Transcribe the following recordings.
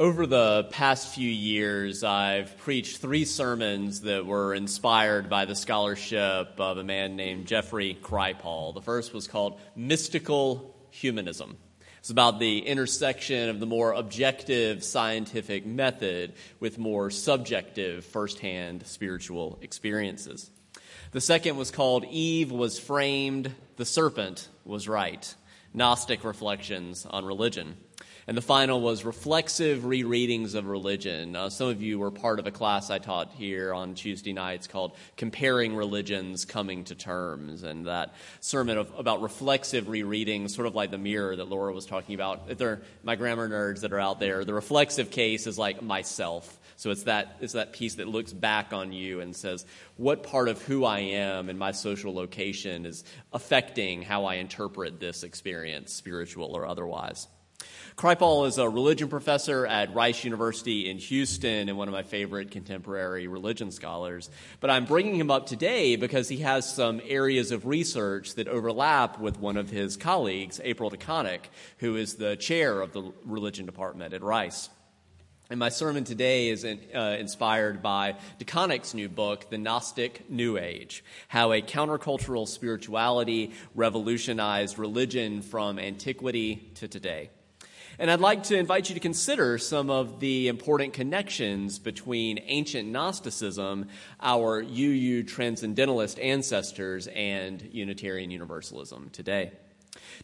Over the past few years, I've preached three sermons that were inspired by the scholarship of a man named Jeffrey Kripal. The first was called Mystical Humanism. It's about the intersection of the more objective scientific method with more subjective firsthand spiritual experiences. The second was called Eve Was Framed, the Serpent Was Right Gnostic Reflections on Religion. And the final was reflexive rereadings of religion. Uh, some of you were part of a class I taught here on Tuesday nights called Comparing Religions Coming to Terms. And that sermon of, about reflexive rereadings, sort of like the mirror that Laura was talking about. If they're my grammar nerds that are out there, the reflexive case is like myself. So it's that, it's that piece that looks back on you and says, what part of who I am and my social location is affecting how I interpret this experience, spiritual or otherwise. Kripal is a religion professor at Rice University in Houston and one of my favorite contemporary religion scholars. But I'm bringing him up today because he has some areas of research that overlap with one of his colleagues, April DeConick, who is the chair of the religion department at Rice. And my sermon today is in, uh, inspired by DeConick's new book, The Gnostic New Age How a Countercultural Spirituality Revolutionized Religion from Antiquity to Today. And I'd like to invite you to consider some of the important connections between ancient Gnosticism, our UU transcendentalist ancestors, and Unitarian Universalism today.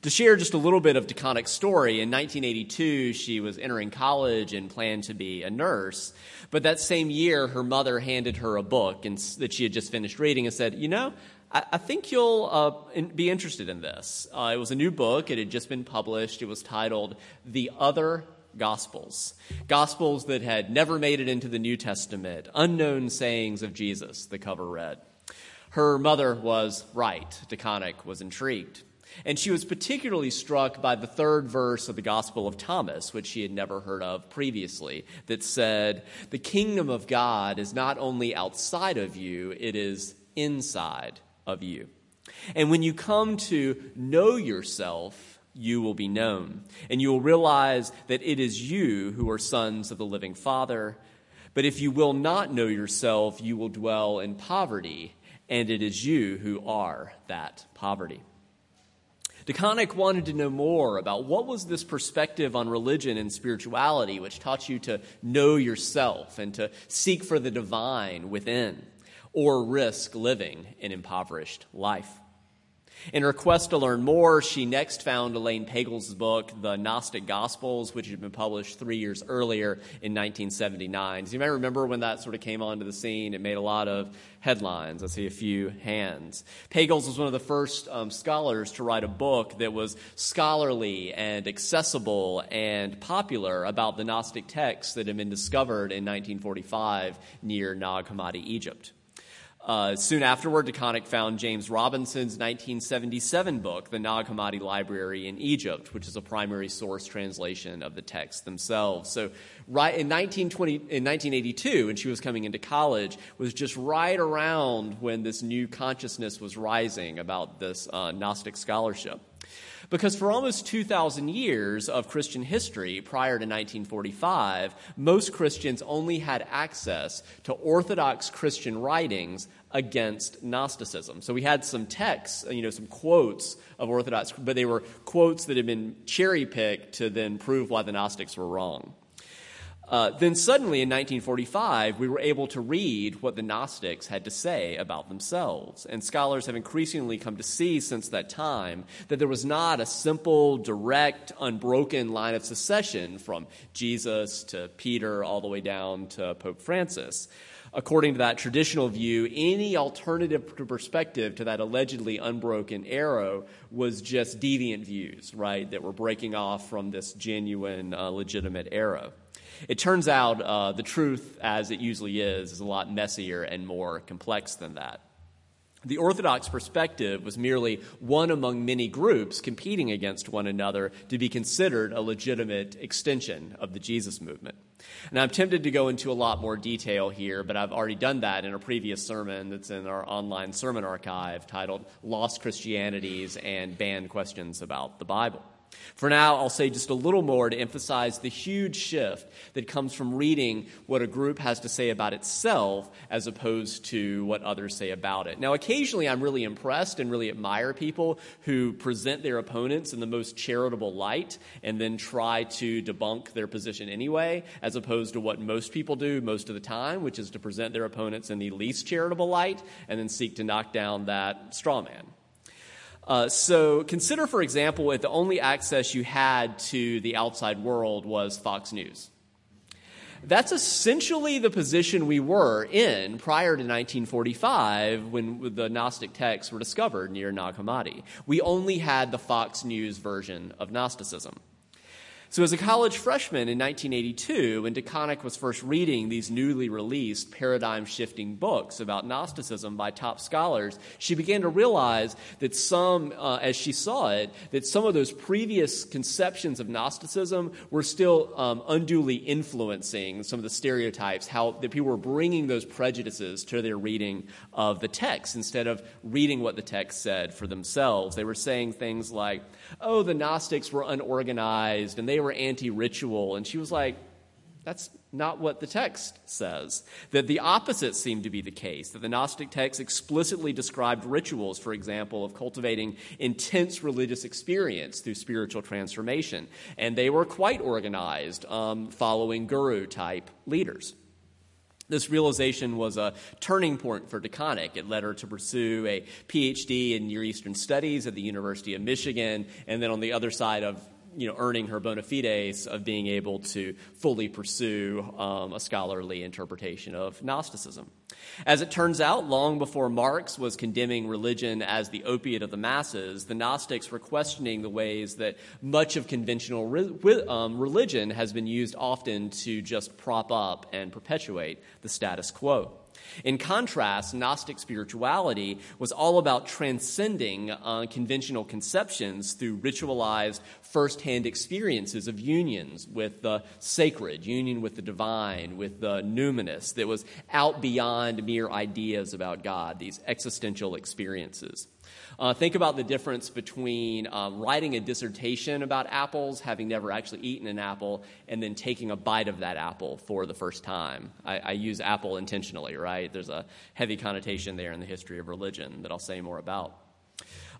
To share just a little bit of DeConick's story, in 1982, she was entering college and planned to be a nurse. But that same year, her mother handed her a book and, that she had just finished reading and said, You know, I, I think you'll uh, in, be interested in this. Uh, it was a new book, it had just been published. It was titled The Other Gospels. Gospels that had never made it into the New Testament, unknown sayings of Jesus, the cover read. Her mother was right. DeConick was intrigued. And she was particularly struck by the third verse of the Gospel of Thomas, which she had never heard of previously, that said, The kingdom of God is not only outside of you, it is inside of you. And when you come to know yourself, you will be known. And you will realize that it is you who are sons of the living Father. But if you will not know yourself, you will dwell in poverty, and it is you who are that poverty. DeConick wanted to know more about what was this perspective on religion and spirituality which taught you to know yourself and to seek for the divine within or risk living an impoverished life. In her quest to learn more, she next found Elaine Pagels' book, The Gnostic Gospels, which had been published three years earlier in 1979. So you may remember when that sort of came onto the scene. It made a lot of headlines. I see a few hands. Pagels was one of the first um, scholars to write a book that was scholarly and accessible and popular about the Gnostic texts that had been discovered in 1945 near Nag Hammadi, Egypt. Uh, soon afterward, DeConick found James Robinson's 1977 book, The Nag Hammadi Library in Egypt, which is a primary source translation of the texts themselves. So, right in, 1920, in 1982, when she was coming into college, was just right around when this new consciousness was rising about this uh, Gnostic scholarship. Because for almost 2,000 years of Christian history prior to 1945, most Christians only had access to Orthodox Christian writings against Gnosticism. So we had some texts, you know, some quotes of Orthodox, but they were quotes that had been cherry picked to then prove why the Gnostics were wrong. Uh, then suddenly in 1945, we were able to read what the Gnostics had to say about themselves. And scholars have increasingly come to see since that time that there was not a simple, direct, unbroken line of succession from Jesus to Peter all the way down to Pope Francis. According to that traditional view, any alternative perspective to that allegedly unbroken arrow was just deviant views, right, that were breaking off from this genuine, uh, legitimate arrow. It turns out uh, the truth, as it usually is, is a lot messier and more complex than that. The Orthodox perspective was merely one among many groups competing against one another to be considered a legitimate extension of the Jesus movement. And I'm tempted to go into a lot more detail here, but I've already done that in a previous sermon that's in our online sermon archive titled Lost Christianities and Banned Questions About the Bible. For now, I'll say just a little more to emphasize the huge shift that comes from reading what a group has to say about itself as opposed to what others say about it. Now, occasionally I'm really impressed and really admire people who present their opponents in the most charitable light and then try to debunk their position anyway, as opposed to what most people do most of the time, which is to present their opponents in the least charitable light and then seek to knock down that straw man. Uh, so consider, for example, if the only access you had to the outside world was Fox News. That's essentially the position we were in prior to 1945 when the Gnostic texts were discovered near Nag Hammadi. We only had the Fox News version of Gnosticism. So, as a college freshman in 1982, when DeConick was first reading these newly released paradigm shifting books about Gnosticism by top scholars, she began to realize that some, uh, as she saw it, that some of those previous conceptions of Gnosticism were still um, unduly influencing some of the stereotypes, how that people were bringing those prejudices to their reading of the text instead of reading what the text said for themselves. They were saying things like, oh, the Gnostics were unorganized and they were anti ritual. And she was like, that's not what the text says. That the opposite seemed to be the case, that the Gnostic text explicitly described rituals, for example, of cultivating intense religious experience through spiritual transformation. And they were quite organized, um, following guru type leaders. This realization was a turning point for DeConick. It led her to pursue a PhD in Near Eastern Studies at the University of Michigan, and then on the other side of you know, earning her bona fides of being able to fully pursue um, a scholarly interpretation of Gnosticism. As it turns out, long before Marx was condemning religion as the opiate of the masses, the Gnostics were questioning the ways that much of conventional re- um, religion has been used often to just prop up and perpetuate the status quo. In contrast, Gnostic spirituality was all about transcending uh, conventional conceptions through ritualized firsthand experiences of unions with the sacred, union with the divine, with the numinous, that was out beyond mere ideas about God, these existential experiences. Uh, think about the difference between um, writing a dissertation about apples, having never actually eaten an apple, and then taking a bite of that apple for the first time. I, I use apple intentionally, right? There's a heavy connotation there in the history of religion that I'll say more about.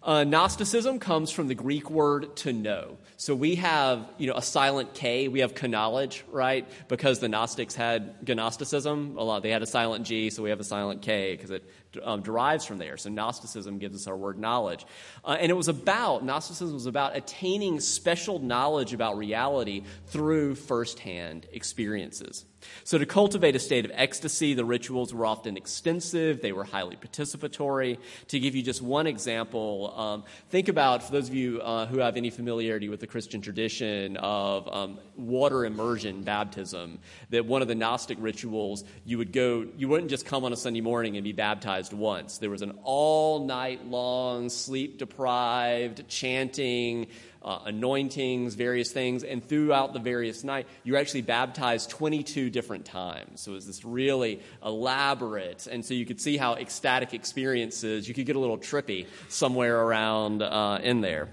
Uh, Gnosticism comes from the Greek word to know. So we have, you know, a silent K. We have knowledge, right? Because the Gnostics had Gnosticism. A lot. They had a silent G, so we have a silent K because it um, derives from there. So Gnosticism gives us our word knowledge. Uh, and it was about, Gnosticism was about attaining special knowledge about reality through firsthand experiences. So, to cultivate a state of ecstasy, the rituals were often extensive, they were highly participatory. To give you just one example, um, think about, for those of you uh, who have any familiarity with the Christian tradition of um, water immersion baptism, that one of the Gnostic rituals, you would go, you wouldn't just come on a Sunday morning and be baptized once. There was an all night long, sleep deprived, chanting, uh, anointings, various things, and throughout the various night, you're actually baptized 22 different times. So it was this really elaborate, and so you could see how ecstatic experiences, you could get a little trippy somewhere around uh, in there.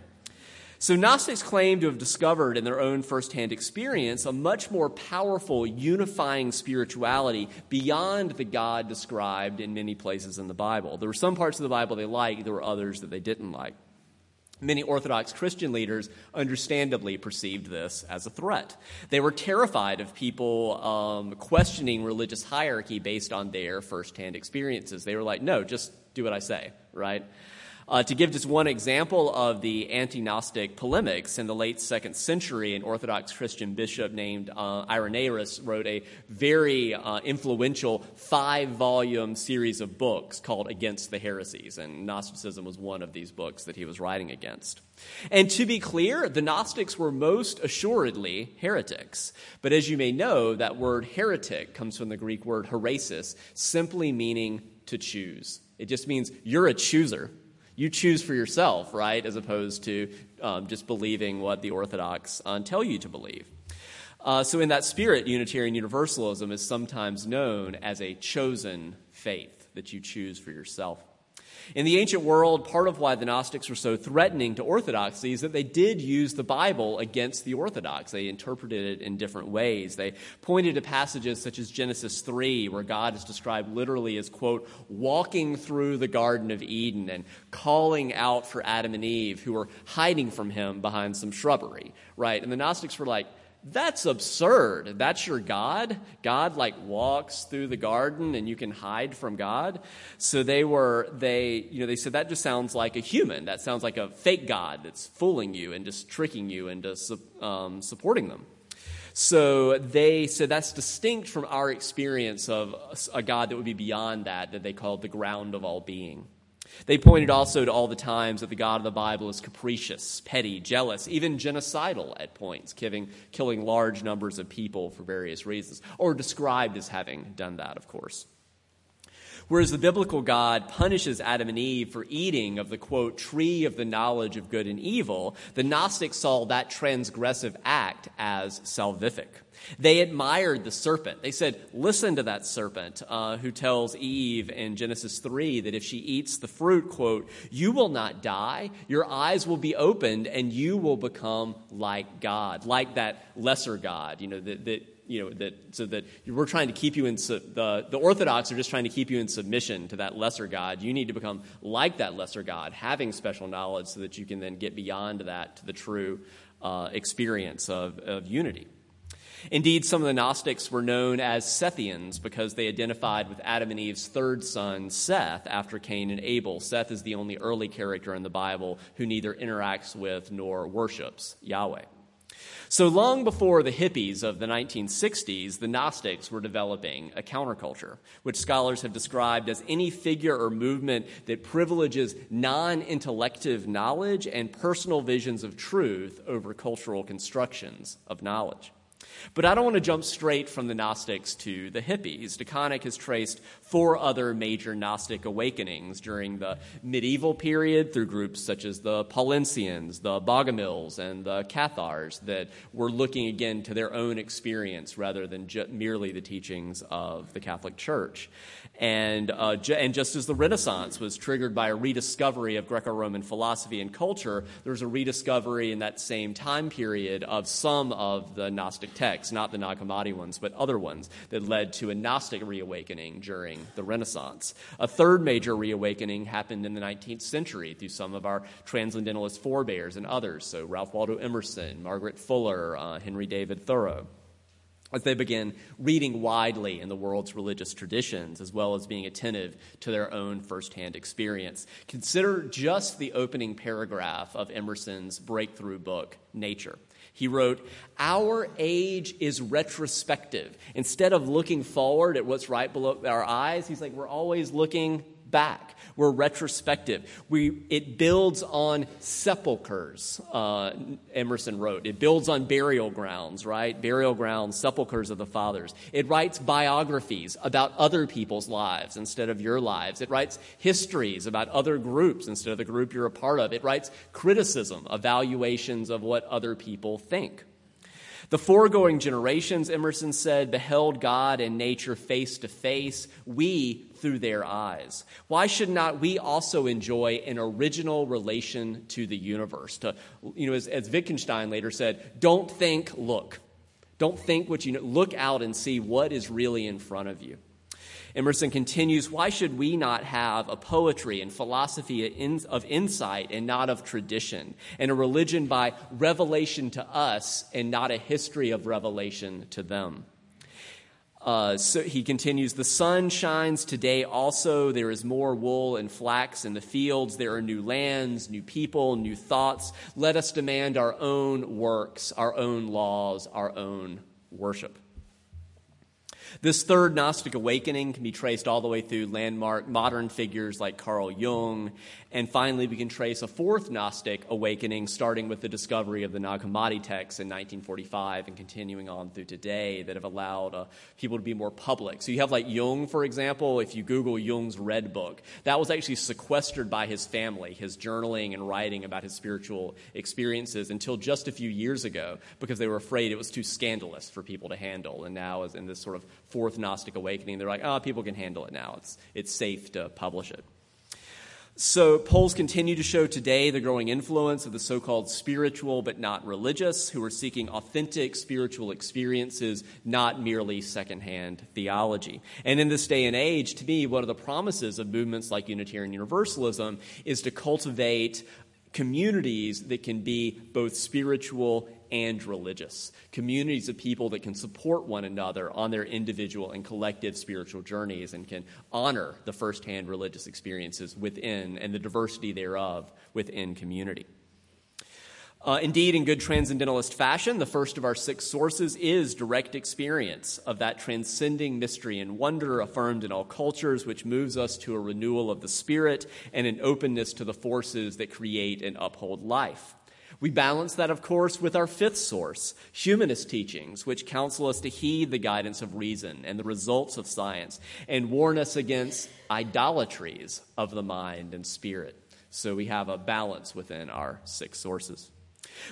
So, Gnostics claim to have discovered in their own firsthand experience a much more powerful, unifying spirituality beyond the God described in many places in the Bible. There were some parts of the Bible they liked, there were others that they didn't like. Many Orthodox Christian leaders understandably perceived this as a threat. They were terrified of people um, questioning religious hierarchy based on their firsthand experiences. They were like, no, just do what I say, right? Uh, to give just one example of the anti Gnostic polemics in the late second century, an Orthodox Christian bishop named uh, Irenaeus wrote a very uh, influential five volume series of books called Against the Heresies, and Gnosticism was one of these books that he was writing against. And to be clear, the Gnostics were most assuredly heretics. But as you may know, that word heretic comes from the Greek word heresis, simply meaning to choose. It just means you're a chooser. You choose for yourself, right, as opposed to um, just believing what the Orthodox uh, tell you to believe. Uh, so, in that spirit, Unitarian Universalism is sometimes known as a chosen faith that you choose for yourself. In the ancient world, part of why the Gnostics were so threatening to orthodoxy is that they did use the Bible against the Orthodox. They interpreted it in different ways. They pointed to passages such as Genesis 3, where God is described literally as, quote, walking through the Garden of Eden and calling out for Adam and Eve, who were hiding from him behind some shrubbery, right? And the Gnostics were like, that's absurd. That's your God? God like walks through the garden and you can hide from God? So they were, they, you know, they said that just sounds like a human. That sounds like a fake God that's fooling you and just tricking you into um, supporting them. So they said that's distinct from our experience of a God that would be beyond that, that they called the ground of all being. They pointed also to all the times that the God of the Bible is capricious, petty, jealous, even genocidal at points, killing, killing large numbers of people for various reasons, or described as having done that, of course. Whereas the biblical God punishes Adam and Eve for eating of the quote, tree of the knowledge of good and evil, the Gnostics saw that transgressive act as salvific. They admired the serpent. They said, Listen to that serpent uh, who tells Eve in Genesis 3 that if she eats the fruit, quote, you will not die, your eyes will be opened, and you will become like God, like that lesser God, you know, that, that you know that so that we're trying to keep you in the the orthodox are just trying to keep you in submission to that lesser god you need to become like that lesser god having special knowledge so that you can then get beyond that to the true uh, experience of, of unity Indeed, some of the Gnostics were known as Sethians because they identified with Adam and Eve's third son, Seth, after Cain and Abel. Seth is the only early character in the Bible who neither interacts with nor worships Yahweh. So long before the hippies of the 1960s, the Gnostics were developing a counterculture, which scholars have described as any figure or movement that privileges non intellective knowledge and personal visions of truth over cultural constructions of knowledge. But I don't want to jump straight from the Gnostics to the hippies. DeConick has traced four other major Gnostic awakenings during the medieval period through groups such as the Paulicians, the Bogomils, and the Cathars that were looking again to their own experience rather than ju- merely the teachings of the Catholic Church. And, uh, ju- and just as the Renaissance was triggered by a rediscovery of Greco Roman philosophy and culture, there was a rediscovery in that same time period of some of the Gnostic texts, not the Nag Hammadi ones, but other ones, that led to a Gnostic reawakening during the Renaissance. A third major reawakening happened in the 19th century through some of our transcendentalist forebears and others, so Ralph Waldo Emerson, Margaret Fuller, uh, Henry David Thoreau as they begin reading widely in the world's religious traditions, as well as being attentive to their own firsthand experience. Consider just the opening paragraph of Emerson's breakthrough book, Nature. He wrote, Our age is retrospective. Instead of looking forward at what's right below our eyes, he's like, we're always looking back. We're retrospective. We, it builds on sepulchres, uh, Emerson wrote. It builds on burial grounds, right? Burial grounds, sepulchres of the fathers. It writes biographies about other people's lives instead of your lives. It writes histories about other groups instead of the group you're a part of. It writes criticism, evaluations of what other people think. The foregoing generations, Emerson said, beheld God and nature face to face, we through their eyes. Why should not we also enjoy an original relation to the universe? To, you know, as, as Wittgenstein later said, don't think, look. Don't think what you know. Look out and see what is really in front of you. Emerson continues, Why should we not have a poetry and philosophy of insight and not of tradition, and a religion by revelation to us and not a history of revelation to them? Uh, so he continues, The sun shines today also. There is more wool and flax in the fields. There are new lands, new people, new thoughts. Let us demand our own works, our own laws, our own worship. This third Gnostic awakening can be traced all the way through landmark modern figures like Carl Jung. And finally, we can trace a fourth Gnostic awakening, starting with the discovery of the Nag Hammadi texts in 1945 and continuing on through today, that have allowed uh, people to be more public. So you have like Jung, for example, if you Google Jung's Red Book, that was actually sequestered by his family, his journaling and writing about his spiritual experiences until just a few years ago because they were afraid it was too scandalous for people to handle. And now, in this sort of fourth Gnostic awakening, they're like, oh, people can handle it now. It's, it's safe to publish it. So, polls continue to show today the growing influence of the so called spiritual but not religious, who are seeking authentic spiritual experiences, not merely secondhand theology. And in this day and age, to me, one of the promises of movements like Unitarian Universalism is to cultivate communities that can be both spiritual and religious, communities of people that can support one another on their individual and collective spiritual journeys and can honor the firsthand religious experiences within and the diversity thereof within community. Uh, indeed, in good transcendentalist fashion, the first of our six sources is direct experience of that transcending mystery and wonder affirmed in all cultures, which moves us to a renewal of the spirit and an openness to the forces that create and uphold life. We balance that, of course, with our fifth source, humanist teachings, which counsel us to heed the guidance of reason and the results of science and warn us against idolatries of the mind and spirit. So we have a balance within our six sources.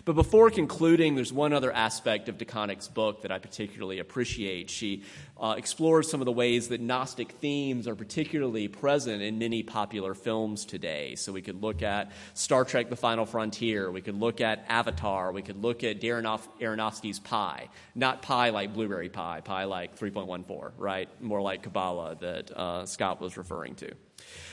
But before concluding, there's one other aspect of DeConick's book that I particularly appreciate. She uh, explores some of the ways that Gnostic themes are particularly present in many popular films today. So we could look at Star Trek The Final Frontier, we could look at Avatar, we could look at Darren Aronofsky's Pi. Not Pi like blueberry pie, Pi like 3.14, right? More like Kabbalah that uh, Scott was referring to.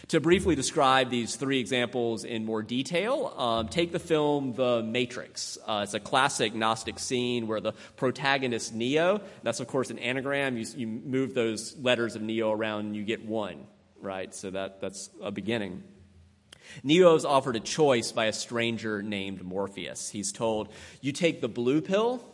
To briefly describe these three examples in more detail, um, take the film The Matrix. Uh, it's a classic Gnostic scene where the protagonist, Neo, that's of course an anagram, you, you move those letters of Neo around and you get one, right? So that, that's a beginning. Neo is offered a choice by a stranger named Morpheus. He's told, You take the blue pill,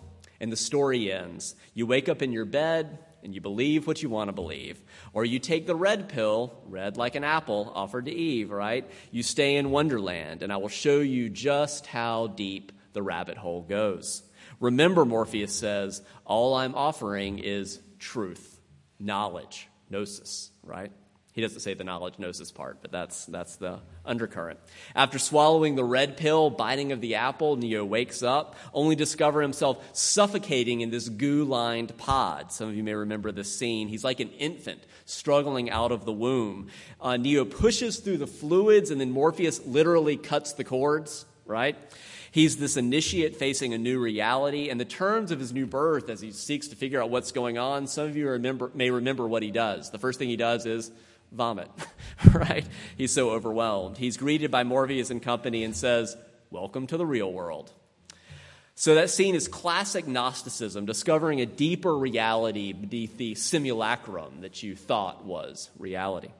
and the story ends. You wake up in your bed, and you believe what you want to believe. Or you take the red pill, red like an apple, offered to Eve, right? You stay in Wonderland, and I will show you just how deep the rabbit hole goes. Remember, Morpheus says, all I'm offering is truth, knowledge, gnosis, right? He doesn't say the knowledge gnosis part, but that's, that's the undercurrent. After swallowing the red pill, biting of the apple, Neo wakes up, only to discover himself suffocating in this goo lined pod. Some of you may remember this scene. He's like an infant struggling out of the womb. Uh, Neo pushes through the fluids, and then Morpheus literally cuts the cords, right? He's this initiate facing a new reality, and the terms of his new birth as he seeks to figure out what's going on, some of you remember, may remember what he does. The first thing he does is vomit, right? He's so overwhelmed. He's greeted by Morpheus and company and says, Welcome to the real world. So that scene is classic Gnosticism, discovering a deeper reality beneath the simulacrum that you thought was reality.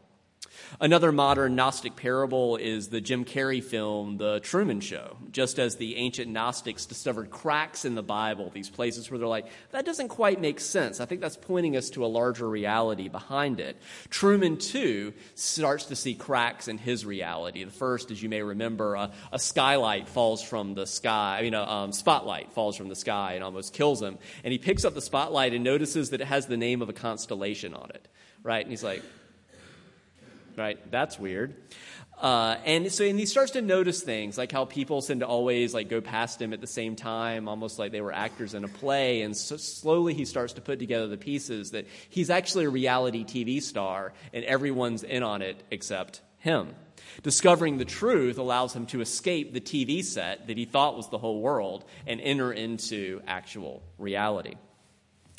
Another modern Gnostic parable is the Jim Carrey film, The Truman Show. Just as the ancient Gnostics discovered cracks in the Bible, these places where they're like, that doesn't quite make sense. I think that's pointing us to a larger reality behind it. Truman, too, starts to see cracks in his reality. The first, as you may remember, a, a skylight falls from the sky, I mean, a um, spotlight falls from the sky and almost kills him. And he picks up the spotlight and notices that it has the name of a constellation on it, right? And he's like, right? That's weird. Uh, and so and he starts to notice things like how people tend to always like go past him at the same time, almost like they were actors in a play. And so slowly he starts to put together the pieces that he's actually a reality TV star, and everyone's in on it except him. Discovering the truth allows him to escape the TV set that he thought was the whole world and enter into actual reality.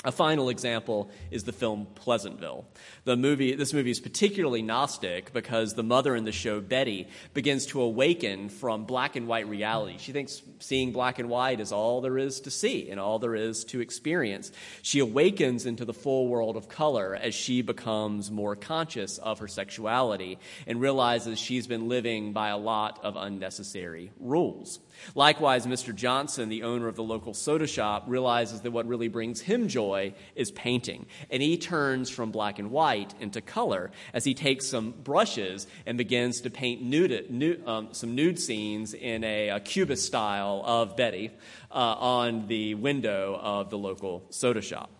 A final example is the film Pleasantville. The movie, this movie is particularly Gnostic because the mother in the show, Betty, begins to awaken from black and white reality. She thinks seeing black and white is all there is to see and all there is to experience. She awakens into the full world of color as she becomes more conscious of her sexuality and realizes she's been living by a lot of unnecessary rules. Likewise, Mr. Johnson, the owner of the local soda shop, realizes that what really brings him joy is painting. And he turns from black and white into color as he takes some brushes and begins to paint nude, nude, um, some nude scenes in a, a cubist style of Betty uh, on the window of the local soda shop.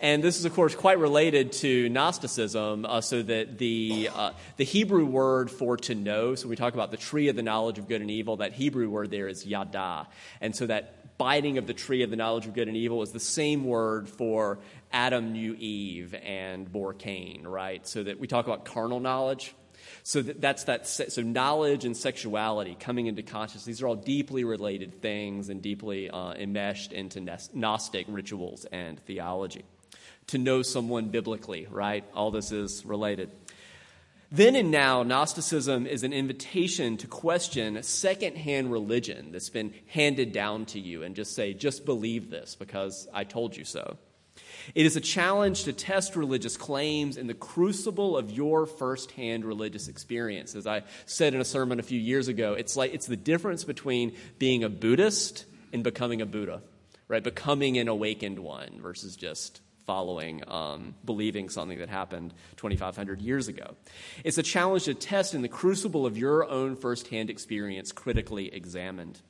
And this is, of course, quite related to Gnosticism, uh, so that the, uh, the Hebrew word for to know, so we talk about the tree of the knowledge of good and evil, that Hebrew word there is yada. And so that biting of the tree of the knowledge of good and evil is the same word for Adam knew Eve and bore Cain, right? So that we talk about carnal knowledge. So that's that. So knowledge and sexuality coming into consciousness. These are all deeply related things and deeply uh, enmeshed into Gnostic rituals and theology. To know someone biblically, right? All this is related. Then and now, Gnosticism is an invitation to question secondhand religion that's been handed down to you and just say, just believe this because I told you so. It is a challenge to test religious claims in the crucible of your firsthand religious experience. As I said in a sermon a few years ago, it's like it's the difference between being a Buddhist and becoming a Buddha, right? Becoming an awakened one versus just following, um, believing something that happened 2,500 years ago. It's a challenge to test in the crucible of your own firsthand experience, critically examined.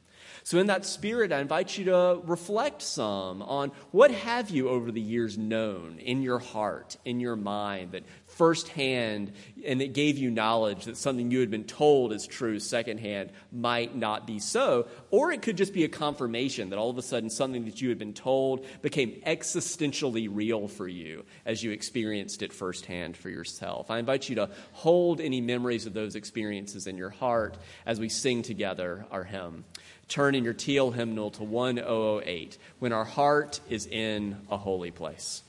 So, in that spirit, I invite you to reflect some on what have you over the years known in your heart, in your mind, that firsthand and it gave you knowledge that something you had been told is true secondhand might not be so. Or it could just be a confirmation that all of a sudden something that you had been told became existentially real for you as you experienced it firsthand for yourself. I invite you to hold any memories of those experiences in your heart as we sing together our hymn turn in your teal hymnal to 1008 when our heart is in a holy place.